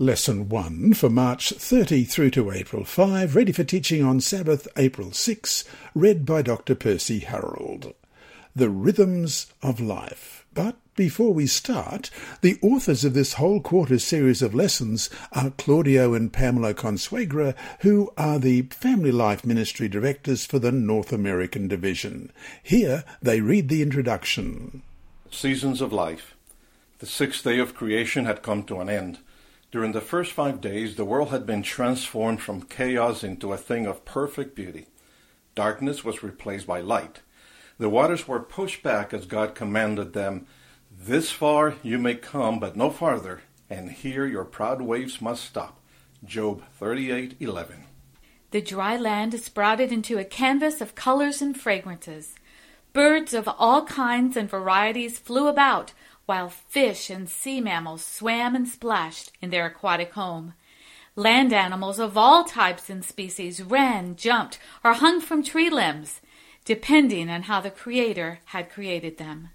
Lesson 1 for March 30 through to April 5, ready for teaching on Sabbath, April 6, read by Dr. Percy Harold. The Rhythms of Life. But before we start, the authors of this whole quarter series of lessons are Claudio and Pamela Consuegra, who are the Family Life Ministry Directors for the North American Division. Here they read the introduction. Seasons of Life. The sixth day of creation had come to an end. During the first five days, the world had been transformed from chaos into a thing of perfect beauty. Darkness was replaced by light. The waters were pushed back as God commanded them. This far you may come, but no farther, and here your proud waves must stop. Job 38:11. The dry land sprouted into a canvas of colors and fragrances. Birds of all kinds and varieties flew about, while fish and sea mammals swam and splashed in their aquatic home. Land animals of all types and species ran, jumped, or hung from tree limbs, depending on how the Creator had created them.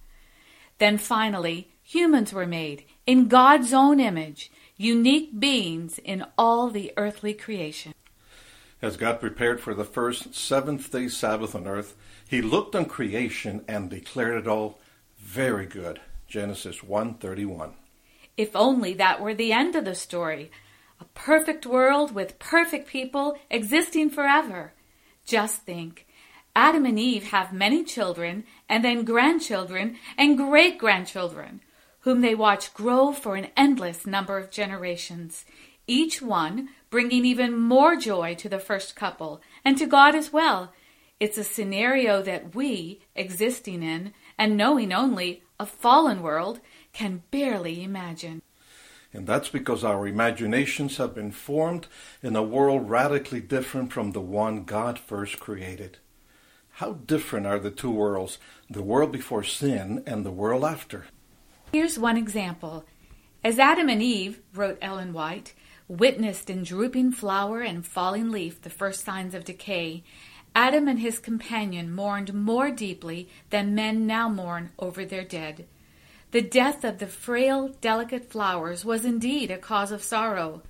Then finally, humans were made in God's own image, unique beings in all the earthly creation. As God prepared for the first seventh day Sabbath on earth, he looked on creation and declared it all very good. Genesis 1:31. If only that were the end of the story. A perfect world with perfect people existing forever. Just think. Adam and Eve have many children, and then grandchildren and great grandchildren, whom they watch grow for an endless number of generations, each one bringing even more joy to the first couple and to God as well. It's a scenario that we, existing in and knowing only a fallen world, can barely imagine. And that's because our imaginations have been formed in a world radically different from the one God first created. How different are the two worlds, the world before sin and the world after? Here's one example. As Adam and Eve, wrote Ellen White, witnessed in drooping flower and falling leaf the first signs of decay, Adam and his companion mourned more deeply than men now mourn over their dead. The death of the frail, delicate flowers was indeed a cause of sorrow.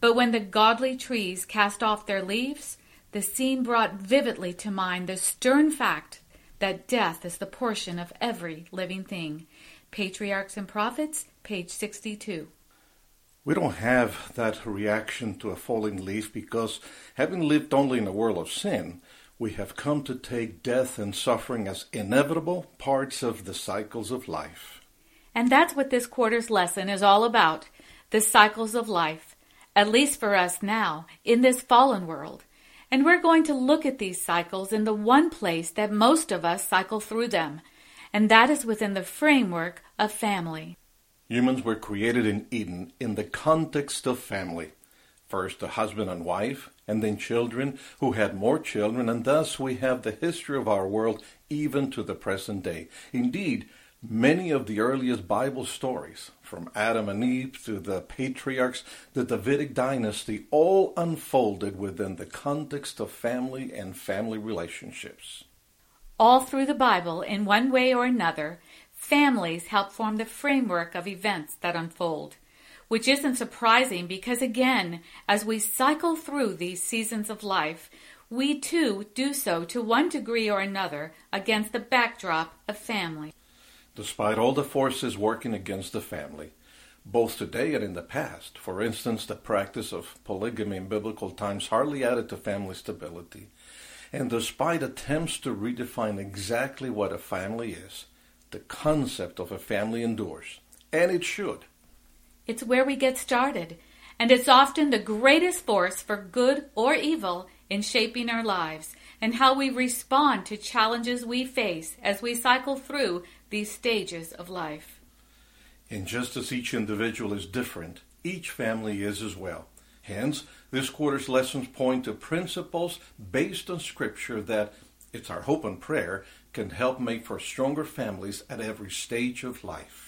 But when the godly trees cast off their leaves, the scene brought vividly to mind the stern fact that death is the portion of every living thing. Patriarchs and Prophets, page 62. We don't have that reaction to a falling leaf because, having lived only in a world of sin, we have come to take death and suffering as inevitable parts of the cycles of life. And that's what this quarter's lesson is all about the cycles of life, at least for us now, in this fallen world. And we're going to look at these cycles in the one place that most of us cycle through them, and that is within the framework of family. Humans were created in Eden in the context of family. First, a husband and wife, and then children who had more children, and thus we have the history of our world even to the present day. Indeed, many of the earliest Bible stories, from Adam and Eve to the patriarchs, the Davidic dynasty, all unfolded within the context of family and family relationships. All through the Bible, in one way or another, families help form the framework of events that unfold which isn't surprising because, again, as we cycle through these seasons of life, we too do so to one degree or another against the backdrop of family. Despite all the forces working against the family, both today and in the past, for instance, the practice of polygamy in biblical times hardly added to family stability. And despite attempts to redefine exactly what a family is, the concept of a family endures, and it should. It's where we get started, and it's often the greatest force for good or evil in shaping our lives and how we respond to challenges we face as we cycle through these stages of life. And just as each individual is different, each family is as well. Hence, this quarter's lessons point to principles based on Scripture that, it's our hope and prayer, can help make for stronger families at every stage of life.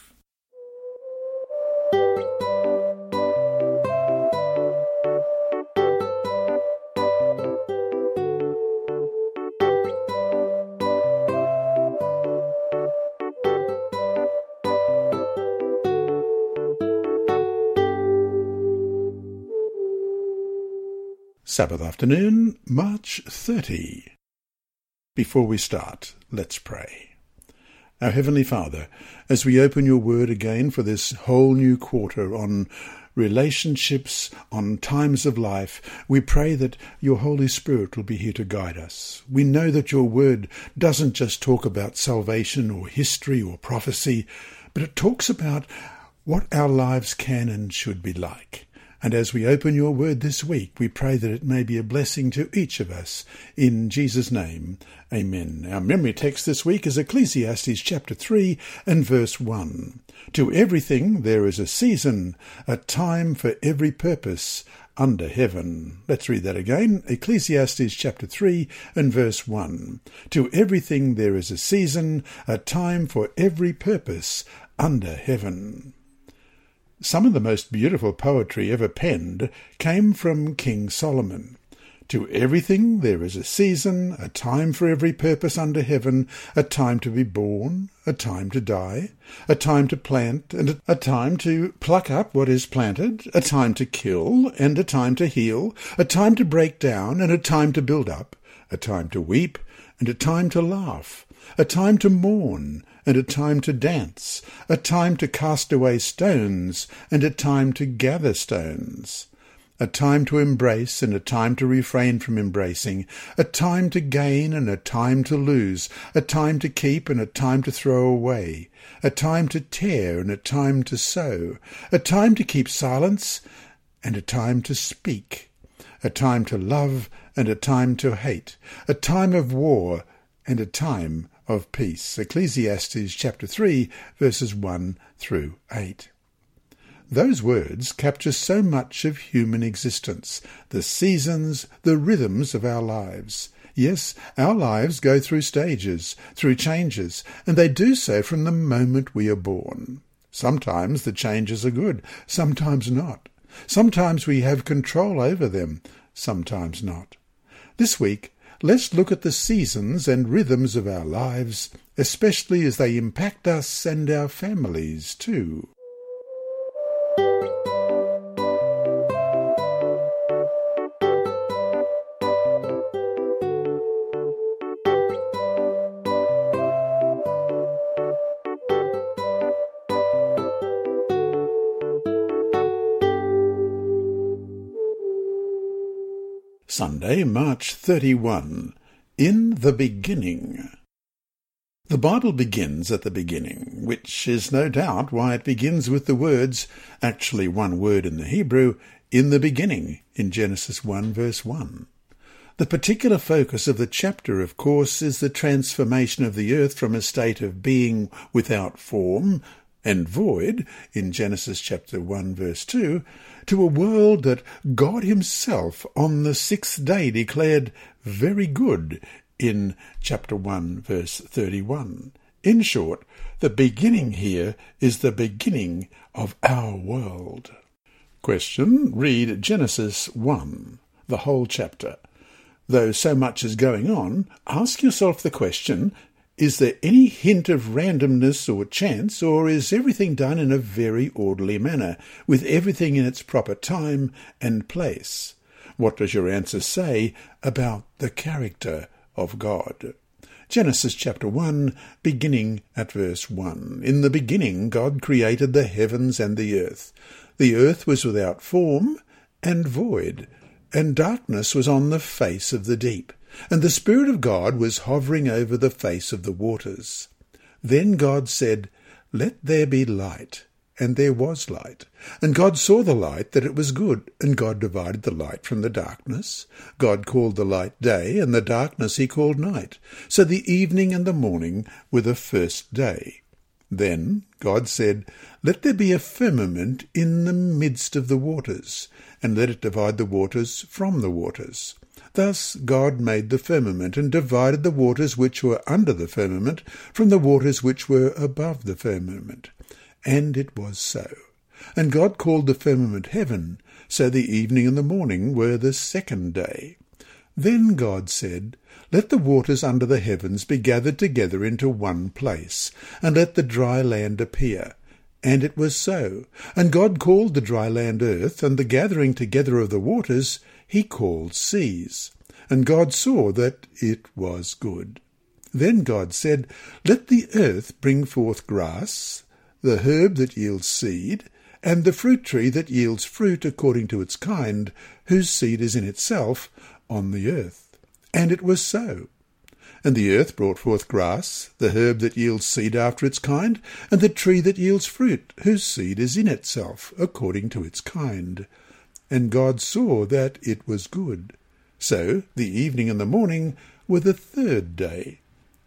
Sabbath afternoon, March 30. Before we start, let's pray. Our Heavenly Father, as we open your word again for this whole new quarter on relationships, on times of life, we pray that your Holy Spirit will be here to guide us. We know that your word doesn't just talk about salvation or history or prophecy, but it talks about what our lives can and should be like. And as we open your word this week, we pray that it may be a blessing to each of us. In Jesus' name, amen. Our memory text this week is Ecclesiastes chapter 3 and verse 1. To everything there is a season, a time for every purpose under heaven. Let's read that again. Ecclesiastes chapter 3 and verse 1. To everything there is a season, a time for every purpose under heaven. Some of the most beautiful poetry ever penned came from King Solomon. To everything there is a season, a time for every purpose under heaven, a time to be born, a time to die, a time to plant, and a time to pluck up what is planted, a time to kill, and a time to heal, a time to break down, and a time to build up, a time to weep, and a time to laugh, a time to mourn, and a time to dance, a time to cast away stones, and a time to gather stones, a time to embrace, and a time to refrain from embracing, a time to gain, and a time to lose, a time to keep, and a time to throw away, a time to tear, and a time to sow, a time to keep silence, and a time to speak, a time to love, and a time to hate, a time of war, and a time of peace. Ecclesiastes chapter 3, verses 1 through 8. Those words capture so much of human existence, the seasons, the rhythms of our lives. Yes, our lives go through stages, through changes, and they do so from the moment we are born. Sometimes the changes are good, sometimes not. Sometimes we have control over them, sometimes not. This week, let's look at the seasons and rhythms of our lives, especially as they impact us and our families too. Sunday, March 31. In the Beginning. The Bible begins at the beginning, which is no doubt why it begins with the words, actually one word in the Hebrew, in the beginning, in Genesis 1 verse 1. The particular focus of the chapter, of course, is the transformation of the earth from a state of being without form and void in Genesis chapter 1 verse 2 to a world that God himself on the sixth day declared very good in chapter 1 verse 31. In short, the beginning here is the beginning of our world. Question. Read Genesis 1, the whole chapter. Though so much is going on, ask yourself the question, is there any hint of randomness or chance, or is everything done in a very orderly manner, with everything in its proper time and place? What does your answer say about the character of God? Genesis chapter 1, beginning at verse 1. In the beginning God created the heavens and the earth. The earth was without form and void, and darkness was on the face of the deep and the Spirit of God was hovering over the face of the waters. Then God said, Let there be light. And there was light. And God saw the light that it was good, and God divided the light from the darkness. God called the light day, and the darkness he called night. So the evening and the morning were the first day. Then God said, Let there be a firmament in the midst of the waters, and let it divide the waters from the waters. Thus God made the firmament, and divided the waters which were under the firmament from the waters which were above the firmament. And it was so. And God called the firmament heaven. So the evening and the morning were the second day. Then God said, Let the waters under the heavens be gathered together into one place, and let the dry land appear. And it was so. And God called the dry land earth, and the gathering together of the waters he called seas. And God saw that it was good. Then God said, Let the earth bring forth grass, the herb that yields seed, and the fruit tree that yields fruit according to its kind, whose seed is in itself on the earth. And it was so. And the earth brought forth grass, the herb that yields seed after its kind, and the tree that yields fruit, whose seed is in itself, according to its kind. And God saw that it was good. So the evening and the morning were the third day.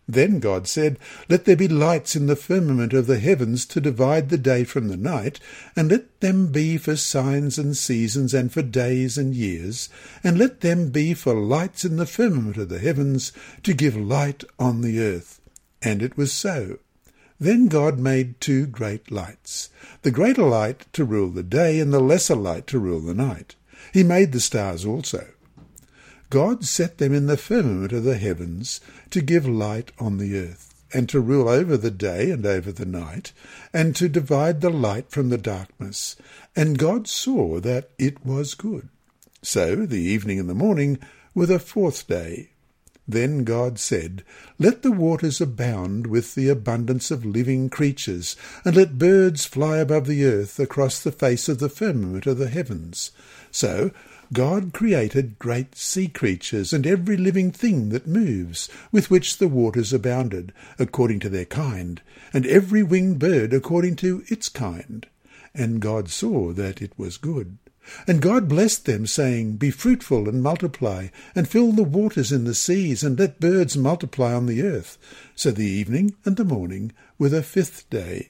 Then God said, Let there be lights in the firmament of the heavens to divide the day from the night, and let them be for signs and seasons, and for days and years, and let them be for lights in the firmament of the heavens, to give light on the earth. And it was so. Then God made two great lights, the greater light to rule the day, and the lesser light to rule the night. He made the stars also. God set them in the firmament of the heavens to give light on the earth, and to rule over the day and over the night, and to divide the light from the darkness. And God saw that it was good. So the evening and the morning were the fourth day. Then God said, Let the waters abound with the abundance of living creatures, and let birds fly above the earth across the face of the firmament of the heavens. So God created great sea creatures and every living thing that moves, with which the waters abounded, according to their kind, and every winged bird according to its kind. And God saw that it was good. And God blessed them, saying, Be fruitful and multiply, and fill the waters in the seas, and let birds multiply on the earth. So the evening and the morning were the fifth day.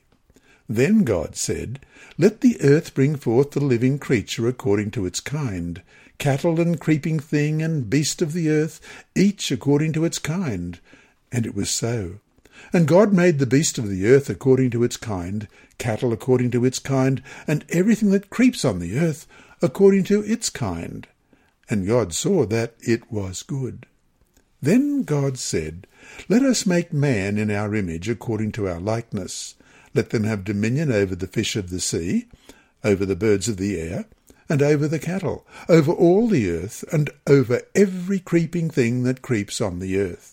Then God said, Let the earth bring forth the living creature according to its kind, cattle and creeping thing and beast of the earth, each according to its kind. And it was so. And God made the beast of the earth according to its kind, cattle according to its kind, and everything that creeps on the earth according to its kind. And God saw that it was good. Then God said, Let us make man in our image according to our likeness let them have dominion over the fish of the sea, over the birds of the air, and over the cattle, over all the earth, and over every creeping thing that creeps on the earth.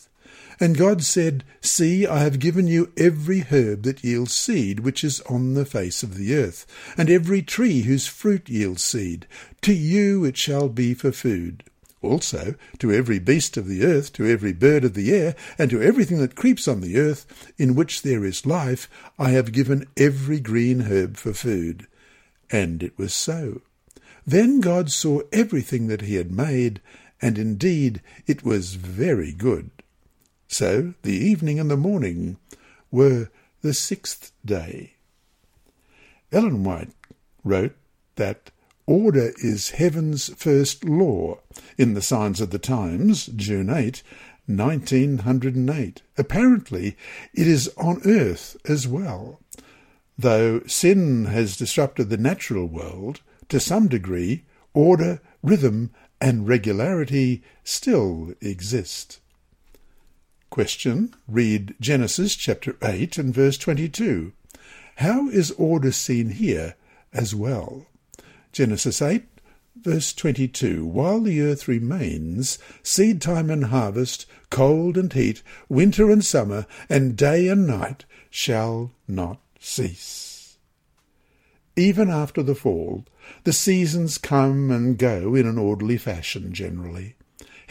And God said, See, I have given you every herb that yields seed which is on the face of the earth, and every tree whose fruit yields seed. To you it shall be for food. Also, to every beast of the earth, to every bird of the air, and to everything that creeps on the earth, in which there is life, I have given every green herb for food. And it was so. Then God saw everything that he had made, and indeed it was very good. So the evening and the morning were the sixth day. Ellen White wrote that Order is heaven's first law in the Signs of the Times, June 8, 1908. Apparently, it is on earth as well. Though sin has disrupted the natural world, to some degree, order, rhythm, and regularity still exist. Question. Read Genesis chapter 8 and verse 22. How is order seen here as well? Genesis 8, verse 22 While the earth remains, seed time and harvest, cold and heat, winter and summer, and day and night shall not cease. Even after the fall, the seasons come and go in an orderly fashion generally.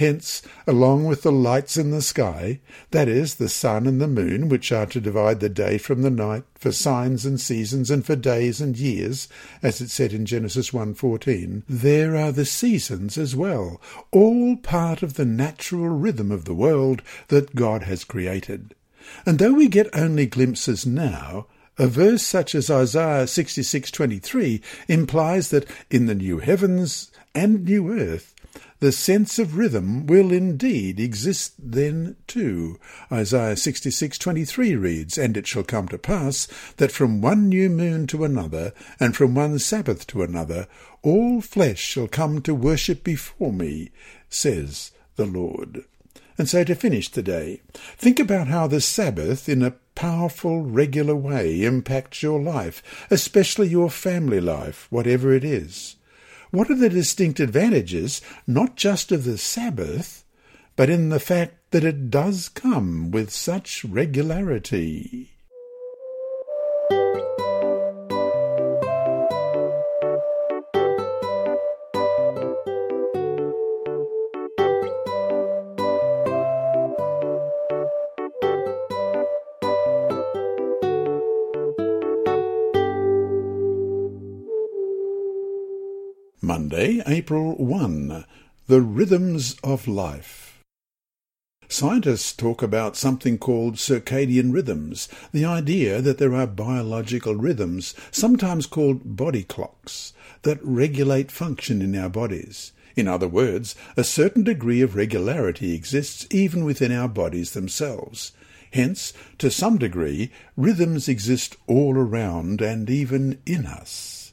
Hence, along with the lights in the sky, that is, the sun and the moon, which are to divide the day from the night, for signs and seasons, and for days and years, as it said in Genesis 1.14, there are the seasons as well, all part of the natural rhythm of the world that God has created. And though we get only glimpses now, a verse such as Isaiah 66:23 implies that in the new heavens and new earth the sense of rhythm will indeed exist then too. Isaiah 66:23 reads, And it shall come to pass that from one new moon to another, and from one Sabbath to another, all flesh shall come to worship before me, says the Lord. And so to finish the day, think about how the Sabbath, in a powerful, regular way, impacts your life, especially your family life, whatever it is. What are the distinct advantages, not just of the Sabbath, but in the fact that it does come with such regularity? April 1. The Rhythms of Life. Scientists talk about something called circadian rhythms, the idea that there are biological rhythms, sometimes called body clocks, that regulate function in our bodies. In other words, a certain degree of regularity exists even within our bodies themselves. Hence, to some degree, rhythms exist all around and even in us.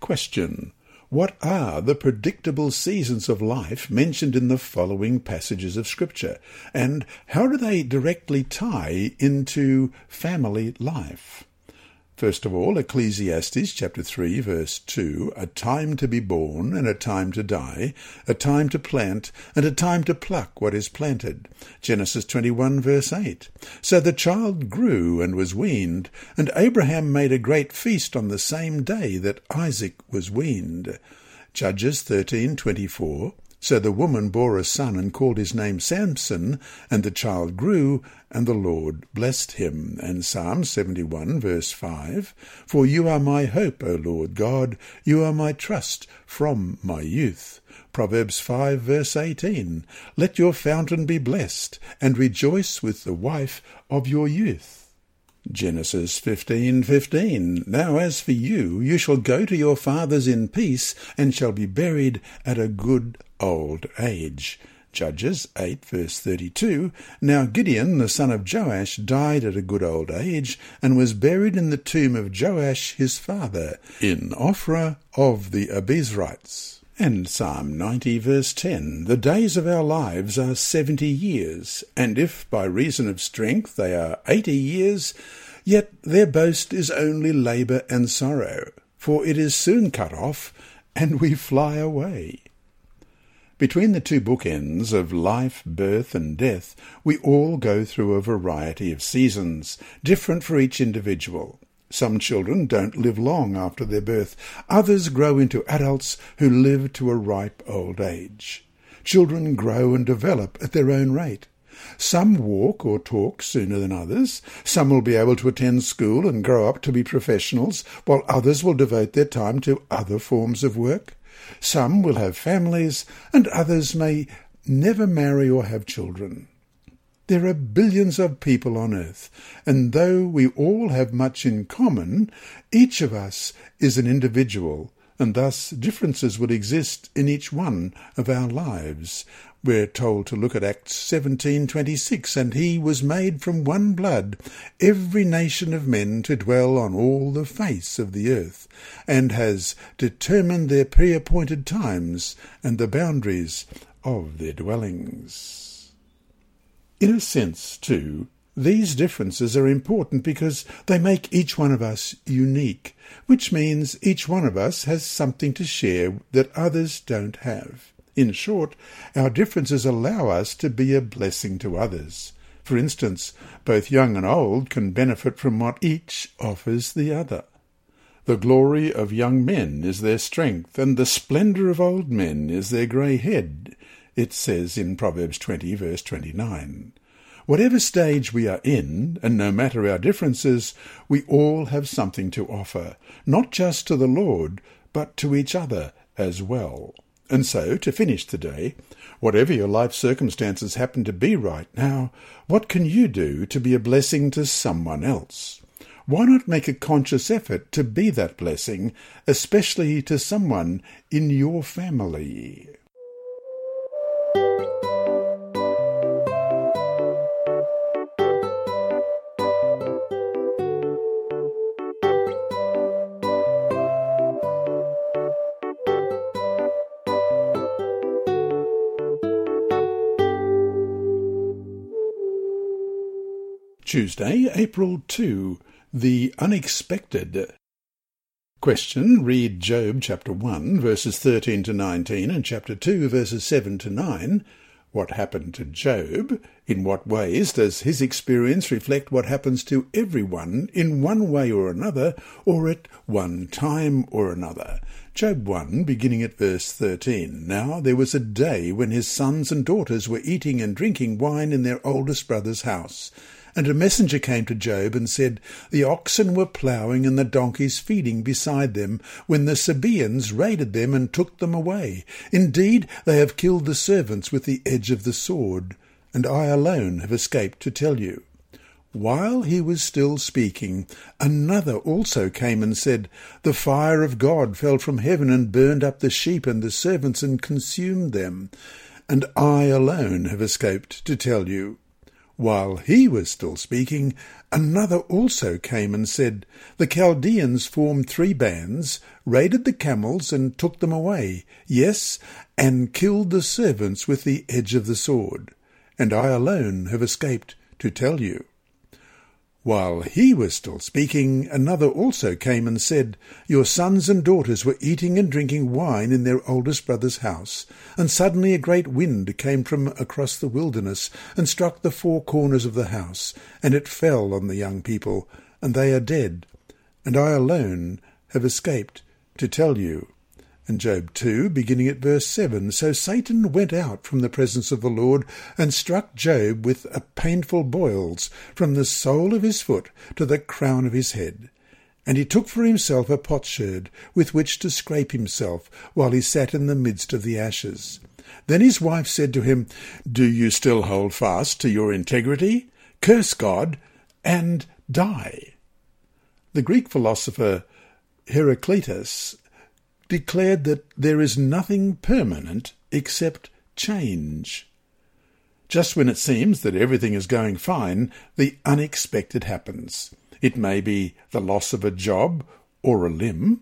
Question. What are the predictable seasons of life mentioned in the following passages of Scripture, and how do they directly tie into family life? First of all, Ecclesiastes chapter 3 verse 2, a time to be born and a time to die, a time to plant and a time to pluck what is planted. Genesis 21 verse 8. So the child grew and was weaned, and Abraham made a great feast on the same day that Isaac was weaned. Judges 13:24 so the woman bore a son and called his name Samson, and the child grew, and the Lord blessed him. And Psalm 71, verse 5 For you are my hope, O Lord God, you are my trust from my youth. Proverbs 5, verse 18 Let your fountain be blessed, and rejoice with the wife of your youth. Genesis 15:15 Now as for you you shall go to your fathers in peace and shall be buried at a good old age. Judges 8 verse 32 Now Gideon the son of Joash died at a good old age and was buried in the tomb of Joash his father in Ophrah of the Abiezrites. And Psalm 90 verse 10, The days of our lives are seventy years, and if by reason of strength they are eighty years, yet their boast is only labour and sorrow, for it is soon cut off, and we fly away. Between the two bookends of life, birth, and death, we all go through a variety of seasons, different for each individual. Some children don't live long after their birth. Others grow into adults who live to a ripe old age. Children grow and develop at their own rate. Some walk or talk sooner than others. Some will be able to attend school and grow up to be professionals, while others will devote their time to other forms of work. Some will have families, and others may never marry or have children. There are billions of people on earth, and though we all have much in common, each of us is an individual, and thus differences will exist in each one of our lives. We're told to look at Acts 17:26 and he was made from one blood every nation of men to dwell on all the face of the earth and has determined their pre-appointed times and the boundaries of their dwellings. In a sense, too, these differences are important because they make each one of us unique, which means each one of us has something to share that others don't have. In short, our differences allow us to be a blessing to others. For instance, both young and old can benefit from what each offers the other. The glory of young men is their strength, and the splendour of old men is their grey head, it says in Proverbs 20, verse 29. Whatever stage we are in, and no matter our differences, we all have something to offer, not just to the Lord, but to each other as well. And so, to finish today, whatever your life circumstances happen to be right now, what can you do to be a blessing to someone else? Why not make a conscious effort to be that blessing, especially to someone in your family? Tuesday, April 2. The Unexpected. Question. Read Job chapter 1, verses 13 to 19, and chapter 2, verses 7 to 9. What happened to Job? In what ways does his experience reflect what happens to everyone in one way or another, or at one time or another? Job 1, beginning at verse 13. Now there was a day when his sons and daughters were eating and drinking wine in their oldest brother's house. And a messenger came to Job and said, The oxen were ploughing and the donkeys feeding beside them, when the Sabaeans raided them and took them away. Indeed, they have killed the servants with the edge of the sword, and I alone have escaped to tell you. While he was still speaking, another also came and said, The fire of God fell from heaven and burned up the sheep and the servants and consumed them. And I alone have escaped to tell you. While he was still speaking, another also came and said, The Chaldeans formed three bands, raided the camels, and took them away, yes, and killed the servants with the edge of the sword. And I alone have escaped to tell you. While he was still speaking, another also came and said, Your sons and daughters were eating and drinking wine in their oldest brother's house, and suddenly a great wind came from across the wilderness and struck the four corners of the house, and it fell on the young people, and they are dead. And I alone have escaped to tell you. And Job 2, beginning at verse 7 So Satan went out from the presence of the Lord and struck Job with a painful boils from the sole of his foot to the crown of his head. And he took for himself a potsherd with which to scrape himself while he sat in the midst of the ashes. Then his wife said to him, Do you still hold fast to your integrity? Curse God and die. The Greek philosopher Heraclitus declared that there is nothing permanent except change. Just when it seems that everything is going fine, the unexpected happens. It may be the loss of a job or a limb,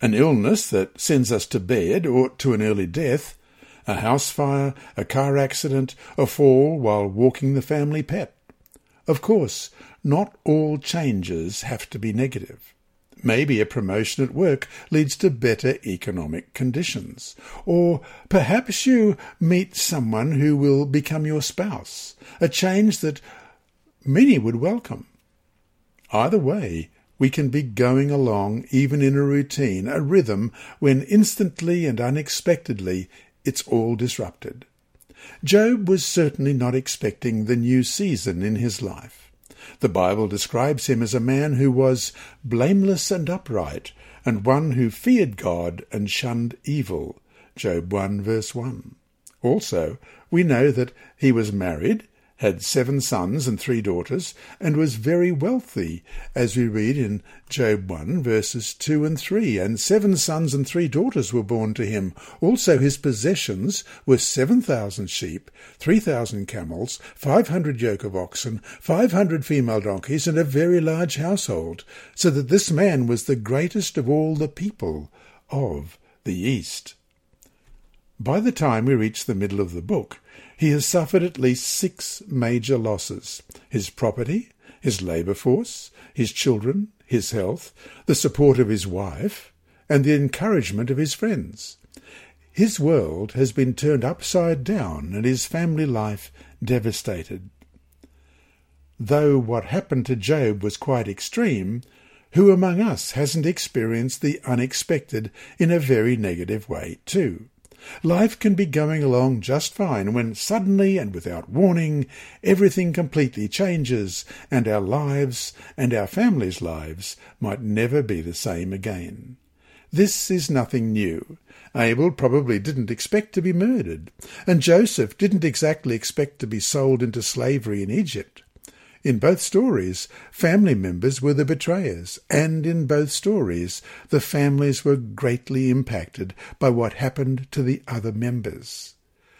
an illness that sends us to bed or to an early death, a house fire, a car accident, a fall while walking the family pet. Of course, not all changes have to be negative. Maybe a promotion at work leads to better economic conditions. Or perhaps you meet someone who will become your spouse, a change that many would welcome. Either way, we can be going along even in a routine, a rhythm, when instantly and unexpectedly it's all disrupted. Job was certainly not expecting the new season in his life. The Bible describes him as a man who was blameless and upright, and one who feared God and shunned evil. Job 1 verse 1. Also, we know that he was married, had seven sons and three daughters, and was very wealthy, as we read in Job 1, verses 2 and 3. And seven sons and three daughters were born to him. Also his possessions were 7,000 sheep, 3,000 camels, 500 yoke of oxen, 500 female donkeys, and a very large household, so that this man was the greatest of all the people of the East. By the time we reach the middle of the book, he has suffered at least six major losses his property, his labour force, his children, his health, the support of his wife, and the encouragement of his friends. His world has been turned upside down and his family life devastated. Though what happened to Job was quite extreme, who among us hasn't experienced the unexpected in a very negative way too? Life can be going along just fine when suddenly and without warning everything completely changes and our lives and our families' lives might never be the same again. This is nothing new. Abel probably didn't expect to be murdered, and Joseph didn't exactly expect to be sold into slavery in Egypt. In both stories, family members were the betrayers, and in both stories, the families were greatly impacted by what happened to the other members.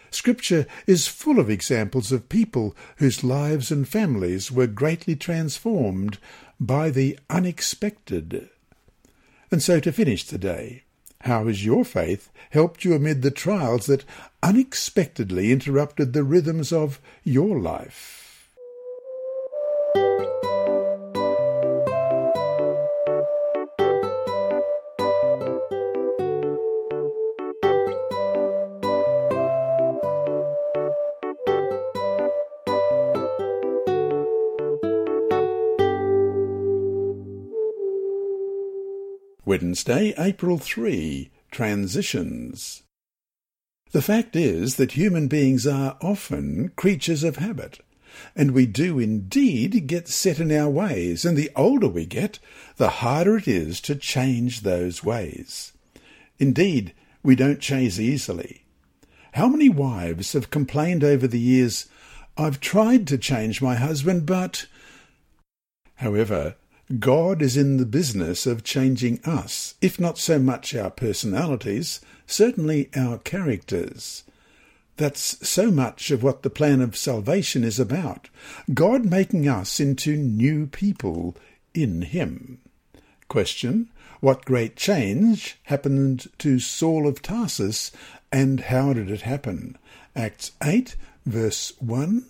Scripture is full of examples of people whose lives and families were greatly transformed by the unexpected. And so to finish today, how has your faith helped you amid the trials that unexpectedly interrupted the rhythms of your life? Wednesday, April 3 Transitions. The fact is that human beings are often creatures of habit, and we do indeed get set in our ways, and the older we get, the harder it is to change those ways. Indeed, we don't change easily. How many wives have complained over the years, I've tried to change my husband, but. However, God is in the business of changing us, if not so much our personalities, certainly our characters. That's so much of what the plan of salvation is about God making us into new people in Him. Question What great change happened to Saul of Tarsus, and how did it happen? Acts 8, verse 1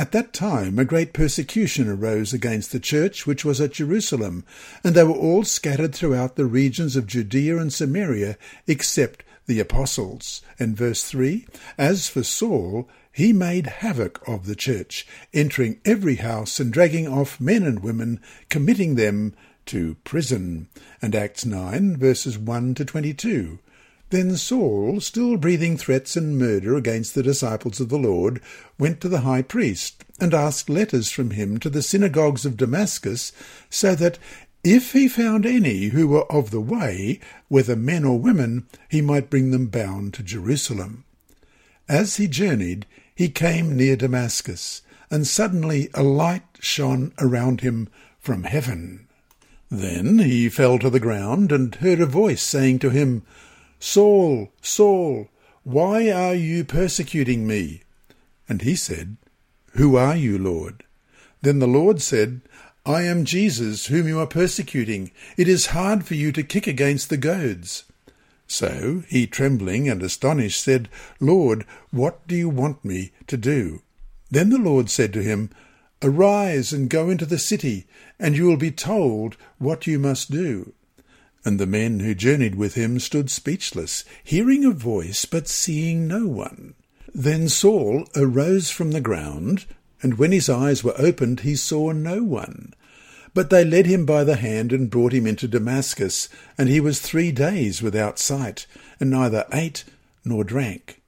at that time a great persecution arose against the church which was at Jerusalem, and they were all scattered throughout the regions of Judea and Samaria, except the apostles. And verse 3 As for Saul, he made havoc of the church, entering every house and dragging off men and women, committing them to prison. And Acts 9, verses 1 to 22. Then Saul, still breathing threats and murder against the disciples of the Lord, went to the high priest and asked letters from him to the synagogues of Damascus, so that if he found any who were of the way, whether men or women, he might bring them bound to Jerusalem. As he journeyed, he came near Damascus, and suddenly a light shone around him from heaven. Then he fell to the ground and heard a voice saying to him, Saul, Saul, why are you persecuting me? And he said, Who are you, Lord? Then the Lord said, I am Jesus, whom you are persecuting. It is hard for you to kick against the goads. So he, trembling and astonished, said, Lord, what do you want me to do? Then the Lord said to him, Arise and go into the city, and you will be told what you must do. And the men who journeyed with him stood speechless, hearing a voice, but seeing no one. Then Saul arose from the ground, and when his eyes were opened, he saw no one. But they led him by the hand and brought him into Damascus, and he was three days without sight, and neither ate nor drank.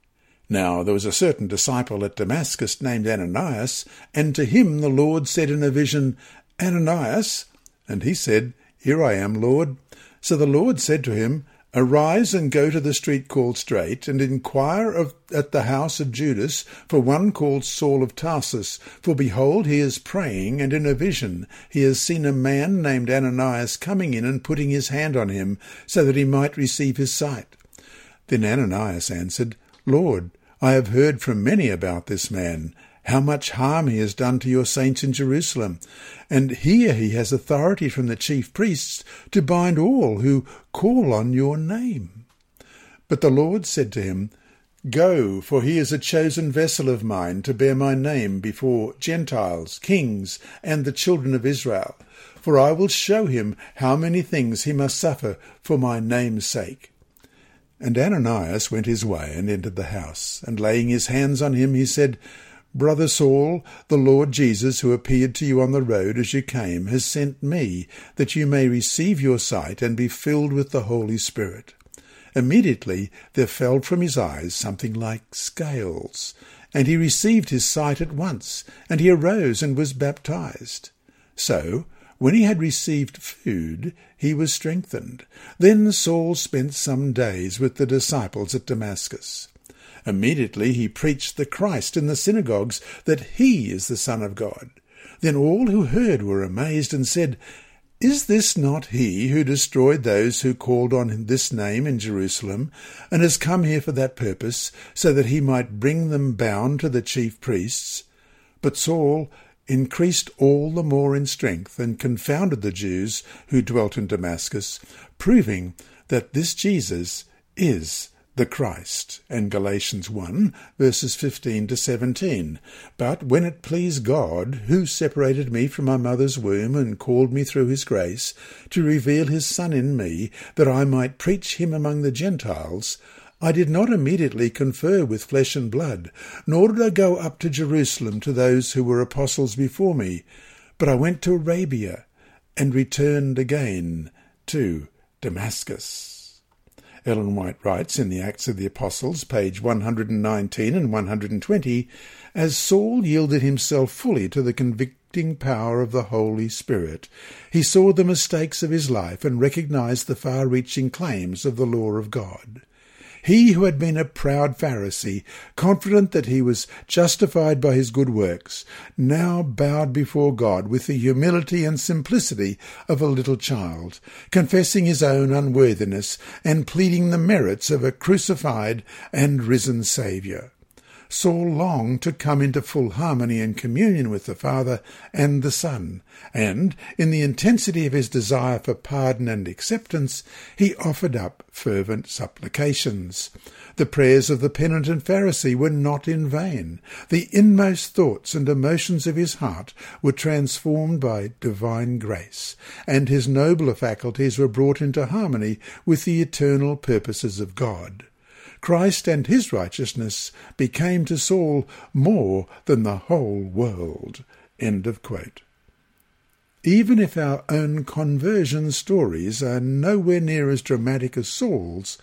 Now there was a certain disciple at Damascus named Ananias, and to him the Lord said in a vision, Ananias. And he said, Here I am, Lord. So the Lord said to him, Arise and go to the street called Straight, and inquire of, at the house of Judas for one called Saul of Tarsus. For behold, he is praying, and in a vision he has seen a man named Ananias coming in and putting his hand on him, so that he might receive his sight. Then Ananias answered, Lord, I have heard from many about this man how much harm he has done to your saints in Jerusalem. And here he has authority from the chief priests to bind all who call on your name. But the Lord said to him, Go, for he is a chosen vessel of mine to bear my name before Gentiles, kings, and the children of Israel. For I will show him how many things he must suffer for my name's sake. And Ananias went his way and entered the house, and laying his hands on him, he said, Brother Saul, the Lord Jesus, who appeared to you on the road as you came, has sent me, that you may receive your sight and be filled with the Holy Spirit. Immediately there fell from his eyes something like scales, and he received his sight at once, and he arose and was baptized. So, when he had received food, he was strengthened. Then Saul spent some days with the disciples at Damascus. Immediately he preached the Christ in the synagogues, that he is the Son of God. Then all who heard were amazed and said, Is this not he who destroyed those who called on this name in Jerusalem, and has come here for that purpose, so that he might bring them bound to the chief priests? But Saul increased all the more in strength and confounded the Jews who dwelt in Damascus, proving that this Jesus is the Christ, and Galatians 1, verses 15 to 17. But when it pleased God, who separated me from my mother's womb and called me through his grace, to reveal his Son in me, that I might preach him among the Gentiles, I did not immediately confer with flesh and blood, nor did I go up to Jerusalem to those who were apostles before me, but I went to Arabia, and returned again to Damascus. Ellen White writes in the Acts of the Apostles, page 119 and 120, as Saul yielded himself fully to the convicting power of the Holy Spirit, he saw the mistakes of his life and recognized the far-reaching claims of the law of God. He who had been a proud Pharisee, confident that he was justified by his good works, now bowed before God with the humility and simplicity of a little child, confessing his own unworthiness and pleading the merits of a crucified and risen Saviour. Saul longed to come into full harmony and communion with the Father and the Son, and, in the intensity of his desire for pardon and acceptance, he offered up fervent supplications. The prayers of the penitent Pharisee were not in vain. The inmost thoughts and emotions of his heart were transformed by divine grace, and his nobler faculties were brought into harmony with the eternal purposes of God. Christ and his righteousness became to Saul more than the whole world. End of quote. Even if our own conversion stories are nowhere near as dramatic as Saul's,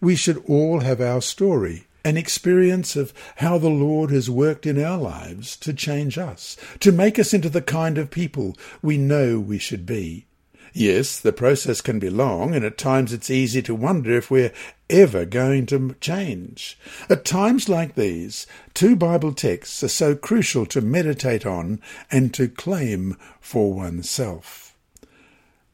we should all have our story, an experience of how the Lord has worked in our lives to change us, to make us into the kind of people we know we should be. Yes, the process can be long, and at times it's easy to wonder if we're ever going to change. At times like these, two Bible texts are so crucial to meditate on and to claim for oneself.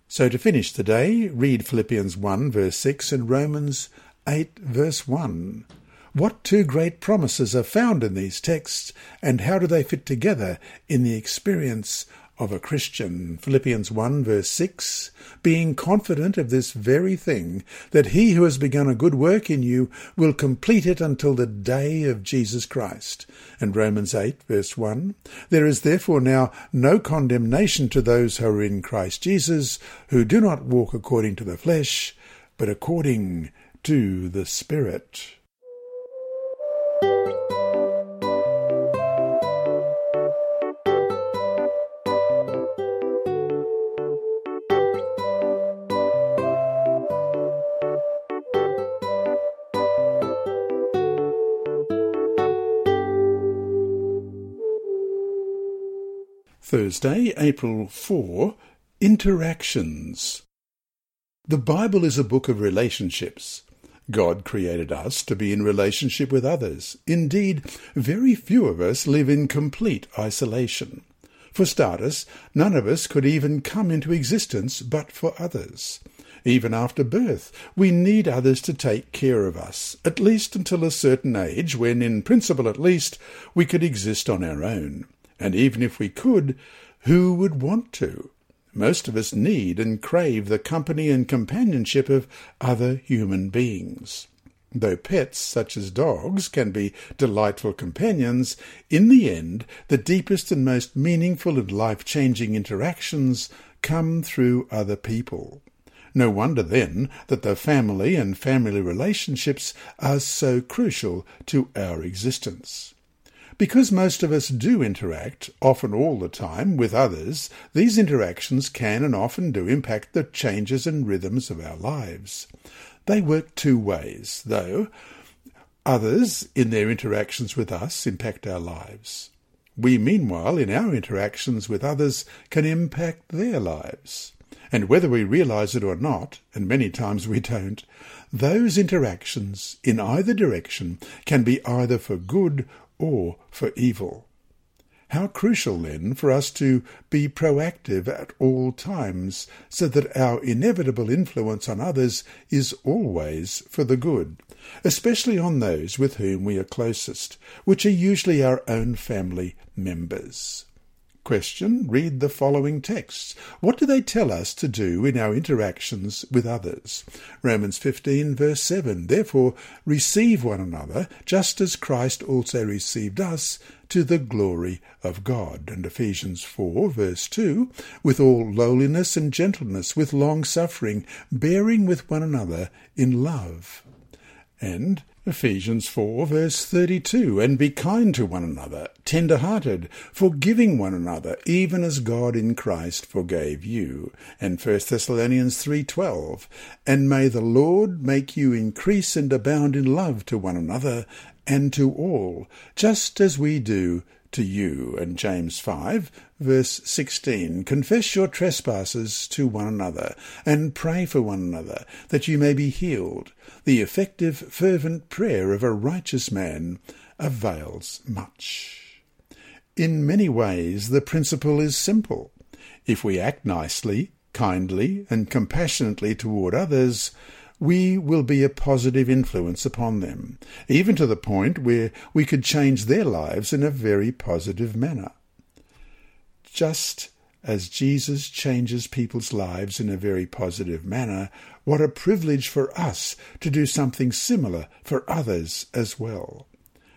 So to finish the day, read Philippians 1 verse 6 and Romans 8 verse 1. What two great promises are found in these texts, and how do they fit together in the experience of a Christian. Philippians 1 verse 6, being confident of this very thing, that he who has begun a good work in you will complete it until the day of Jesus Christ. And Romans 8 verse 1, there is therefore now no condemnation to those who are in Christ Jesus, who do not walk according to the flesh, but according to the Spirit. Thursday, April 4 Interactions. The Bible is a book of relationships. God created us to be in relationship with others. Indeed, very few of us live in complete isolation. For starters, none of us could even come into existence but for others. Even after birth, we need others to take care of us, at least until a certain age when, in principle at least, we could exist on our own. And even if we could, who would want to? Most of us need and crave the company and companionship of other human beings. Though pets, such as dogs, can be delightful companions, in the end, the deepest and most meaningful and life-changing interactions come through other people. No wonder, then, that the family and family relationships are so crucial to our existence. Because most of us do interact, often all the time, with others, these interactions can and often do impact the changes and rhythms of our lives. They work two ways, though. Others, in their interactions with us, impact our lives. We, meanwhile, in our interactions with others, can impact their lives. And whether we realize it or not, and many times we don't, those interactions in either direction can be either for good or for evil. How crucial, then, for us to be proactive at all times, so that our inevitable influence on others is always for the good, especially on those with whom we are closest, which are usually our own family members. Question. Read the following texts. What do they tell us to do in our interactions with others? Romans 15 verse 7. Therefore receive one another, just as Christ also received us, to the glory of God. And Ephesians 4 verse 2. With all lowliness and gentleness, with long suffering, bearing with one another in love. And Ephesians 4 verse 32, and be kind to one another, tender-hearted, forgiving one another, even as God in Christ forgave you. And 1 Thessalonians 3:12, and may the Lord make you increase and abound in love to one another and to all, just as we do to you. And James 5, verse 16 Confess your trespasses to one another, and pray for one another, that you may be healed. The effective, fervent prayer of a righteous man avails much. In many ways, the principle is simple. If we act nicely, kindly, and compassionately toward others, we will be a positive influence upon them, even to the point where we could change their lives in a very positive manner. Just as Jesus changes people's lives in a very positive manner, what a privilege for us to do something similar for others as well.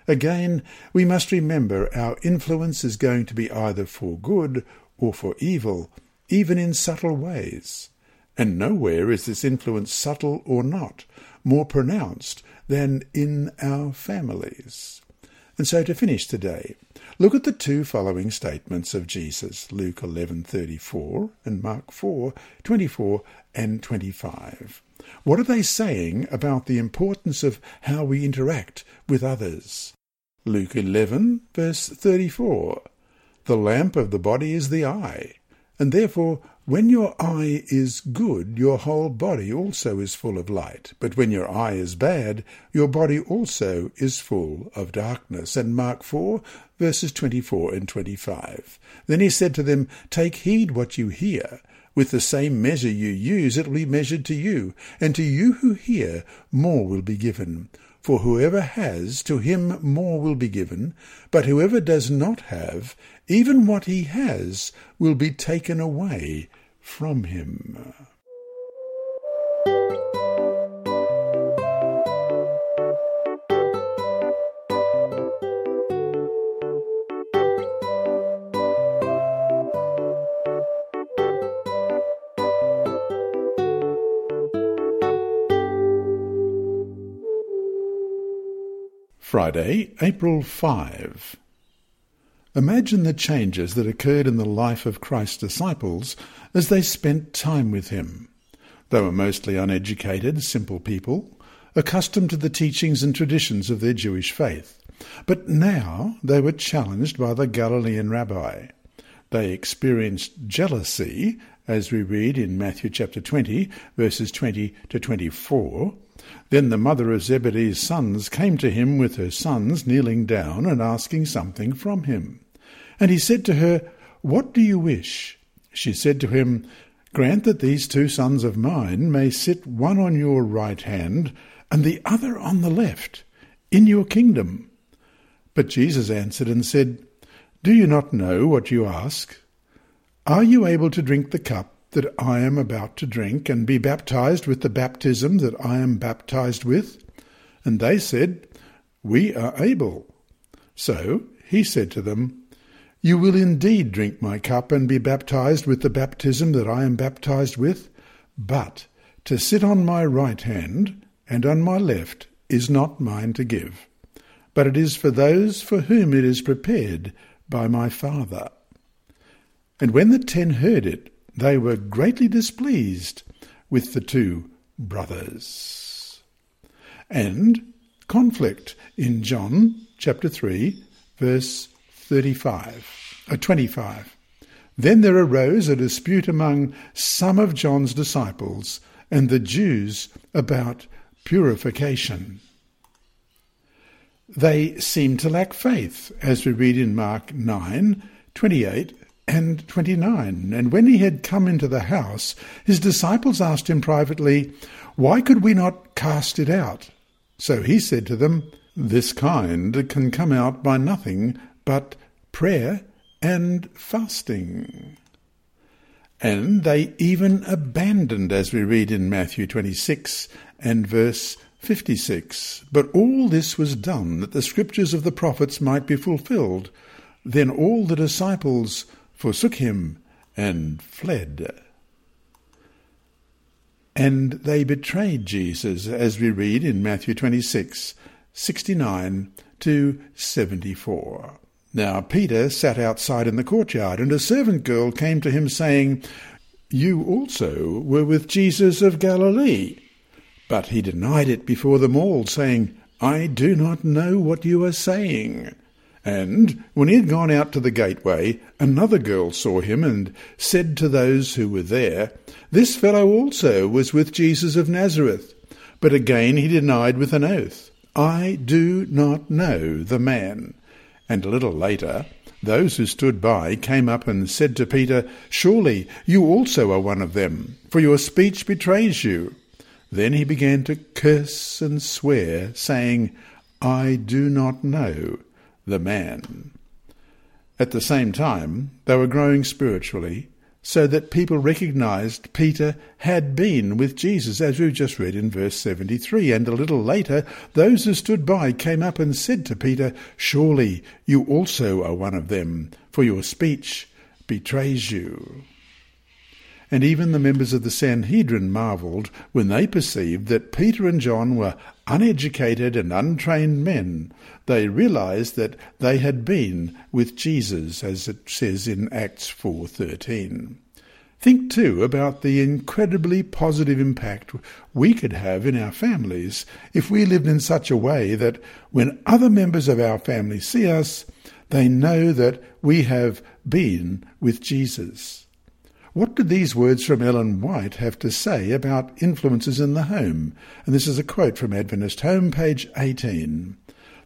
Again, we must remember our influence is going to be either for good or for evil, even in subtle ways. And nowhere is this influence subtle or not, more pronounced than in our families. And so to finish today, look at the two following statements of Jesus, Luke 11:34 and Mark 4:24 and 25. What are they saying about the importance of how we interact with others? Luke 11 verse 34. The lamp of the body is the eye, and therefore when your eye is good, your whole body also is full of light. But when your eye is bad, your body also is full of darkness. And Mark 4, verses 24 and 25. Then he said to them, Take heed what you hear. With the same measure you use, it will be measured to you. And to you who hear, more will be given. For whoever has, to him more will be given, but whoever does not have, even what he has will be taken away from him. Friday, April 5. Imagine the changes that occurred in the life of Christ's disciples as they spent time with him. They were mostly uneducated, simple people, accustomed to the teachings and traditions of their Jewish faith. But now they were challenged by the Galilean rabbi. They experienced jealousy, as we read in Matthew chapter 20, verses 20 to 24, then the mother of Zebedee's sons came to him with her sons, kneeling down and asking something from him. And he said to her, What do you wish? She said to him, Grant that these two sons of mine may sit one on your right hand and the other on the left, in your kingdom. But Jesus answered and said, Do you not know what you ask? Are you able to drink the cup that I am about to drink, and be baptized with the baptism that I am baptized with? And they said, We are able. So he said to them, You will indeed drink my cup and be baptized with the baptism that I am baptized with, but to sit on my right hand and on my left is not mine to give, but it is for those for whom it is prepared by my Father. And when the ten heard it, they were greatly displeased with the two brothers. And conflict in John chapter 3, verse 35, uh, 25. Then there arose a dispute among some of John's disciples and the Jews about purification. They seem to lack faith, as we read in Mark 9, 28 and 29. And when he had come into the house, his disciples asked him privately, Why could we not cast it out? So he said to them, This kind can come out by nothing but prayer and fasting. And they even abandoned, as we read in Matthew 26 and verse 56. But all this was done that the scriptures of the prophets might be fulfilled. Then all the disciples forsook him and fled. and they betrayed Jesus, as we read in Matthew 26, 69 to 74. Now Peter sat outside in the courtyard, and a servant girl came to him, saying, You also were with Jesus of Galilee. But he denied it before them all, saying, I do not know what you are saying. And when he had gone out to the gateway, another girl saw him and said to those who were there, This fellow also was with Jesus of Nazareth. But again he denied with an oath, I do not know the man. And a little later, those who stood by came up and said to Peter, Surely you also are one of them, for your speech betrays you. Then he began to curse and swear, saying, I do not know the man. At the same time, they were growing spiritually, so that people recognized Peter had been with Jesus, as we've just read in verse 73. And a little later, those who stood by came up and said to Peter, Surely you also are one of them, for your speech betrays you. And even the members of the Sanhedrin marvelled when they perceived that Peter and John were uneducated and untrained men. They realized that they had been with Jesus, as it says in Acts 4:13. Think too about the incredibly positive impact we could have in our families if we lived in such a way that when other members of our family see us, they know that we have been with Jesus. What do these words from Ellen White have to say about influences in the home? And this is a quote from Adventist Home, page 18.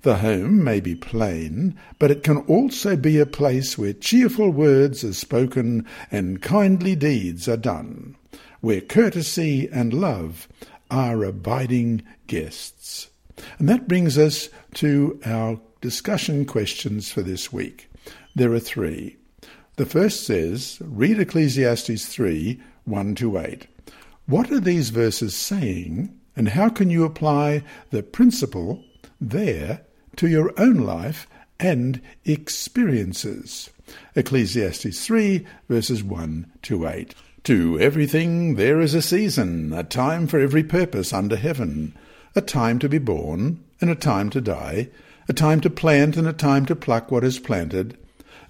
The home may be plain, but it can also be a place where cheerful words are spoken and kindly deeds are done, where courtesy and love are abiding guests. And that brings us to our discussion questions for this week. There are three. The first says, read Ecclesiastes 3 1 to 8. What are these verses saying, and how can you apply the principle there to your own life and experiences? Ecclesiastes 3 verses 1 to 8. To everything there is a season, a time for every purpose under heaven, a time to be born, and a time to die, a time to plant and a time to pluck what is planted,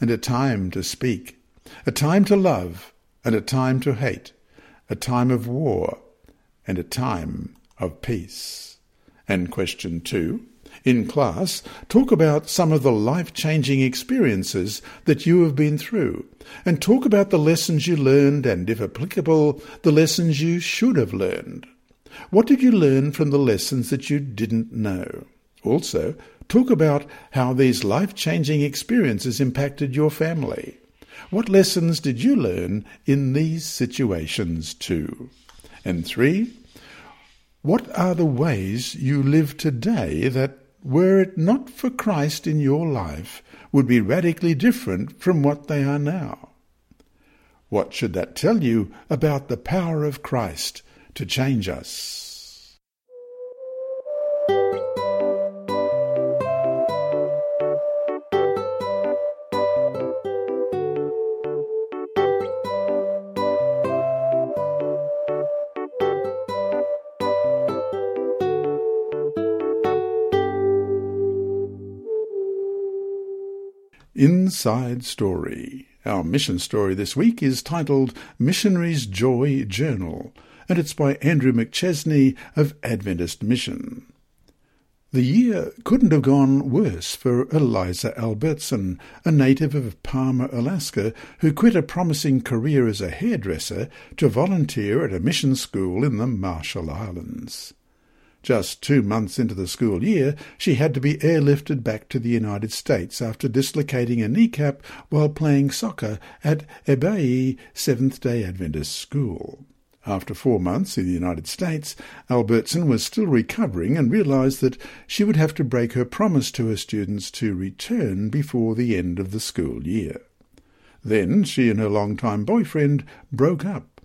and a time to speak, a time to love and a time to hate, a time of war and a time of peace. And question two. In class, talk about some of the life changing experiences that you have been through, and talk about the lessons you learned and, if applicable, the lessons you should have learned. What did you learn from the lessons that you didn't know? Also, talk about how these life changing experiences impacted your family. What lessons did you learn in these situations too? And three, what are the ways you live today that, were it not for Christ in your life, would be radically different from what they are now? What should that tell you about the power of Christ to change us? Inside Story. Our mission story this week is titled Missionary's Joy Journal, and it's by Andrew McChesney of Adventist Mission. The year couldn't have gone worse for Eliza Albertson, a native of Palmer, Alaska, who quit a promising career as a hairdresser to volunteer at a mission school in the Marshall Islands. Just two months into the school year, she had to be airlifted back to the United States after dislocating a kneecap while playing soccer at Ebeye Seventh day Adventist School. After four months in the United States, Albertson was still recovering and realized that she would have to break her promise to her students to return before the end of the school year. Then she and her long-time boyfriend broke up.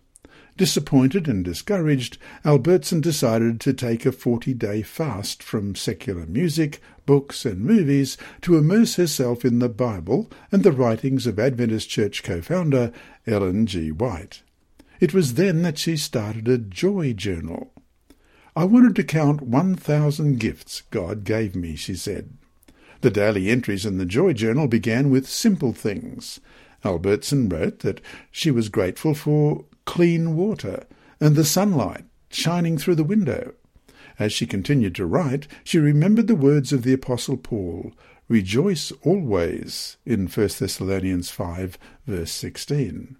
Disappointed and discouraged, Albertson decided to take a 40-day fast from secular music, books and movies to immerse herself in the Bible and the writings of Adventist Church co-founder Ellen G. White. It was then that she started a joy journal. I wanted to count 1,000 gifts God gave me, she said. The daily entries in the Joy Journal began with simple things. Albertson wrote that she was grateful for clean water and the sunlight shining through the window. As she continued to write, she remembered the words of the Apostle Paul, Rejoice always, in 1 Thessalonians 5, verse 16.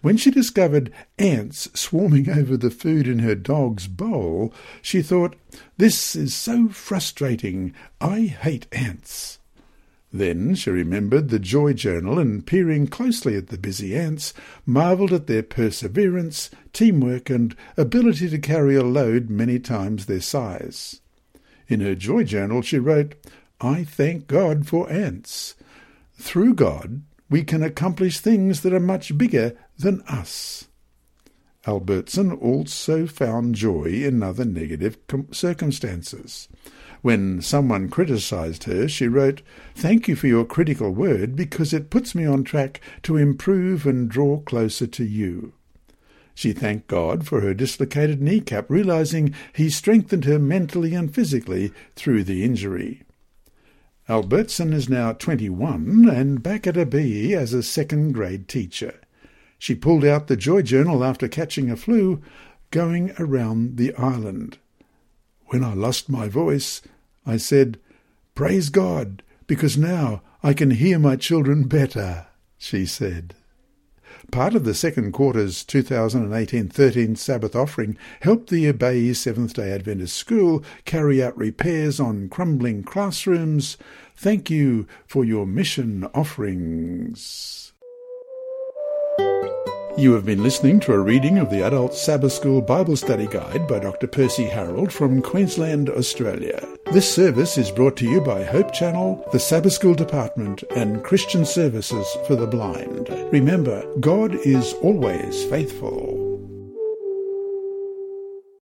When she discovered ants swarming over the food in her dog's bowl, she thought, This is so frustrating. I hate ants. Then she remembered the Joy Journal and, peering closely at the busy ants, marvelled at their perseverance, teamwork, and ability to carry a load many times their size. In her Joy Journal she wrote, I thank God for ants. Through God, we can accomplish things that are much bigger than us. Albertson also found joy in other negative circumstances. When someone criticized her, she wrote, Thank you for your critical word because it puts me on track to improve and draw closer to you. She thanked God for her dislocated kneecap, realizing he strengthened her mentally and physically through the injury. Albertson is now 21 and back at Ebeye as a second grade teacher. She pulled out the Joy Journal after catching a flu, going around the island. When I lost my voice, I said, Praise God, because now I can hear my children better, she said. Part of the second quarter's 2018-13 Sabbath offering helped the Ebeye Seventh-day Adventist School carry out repairs on crumbling classrooms. Thank you for your mission offerings. You have been listening to a reading of the Adult Sabbath School Bible Study Guide by Dr. Percy Harold from Queensland, Australia. This service is brought to you by Hope Channel, the Sabbath School Department, and Christian Services for the Blind. Remember, God is always faithful.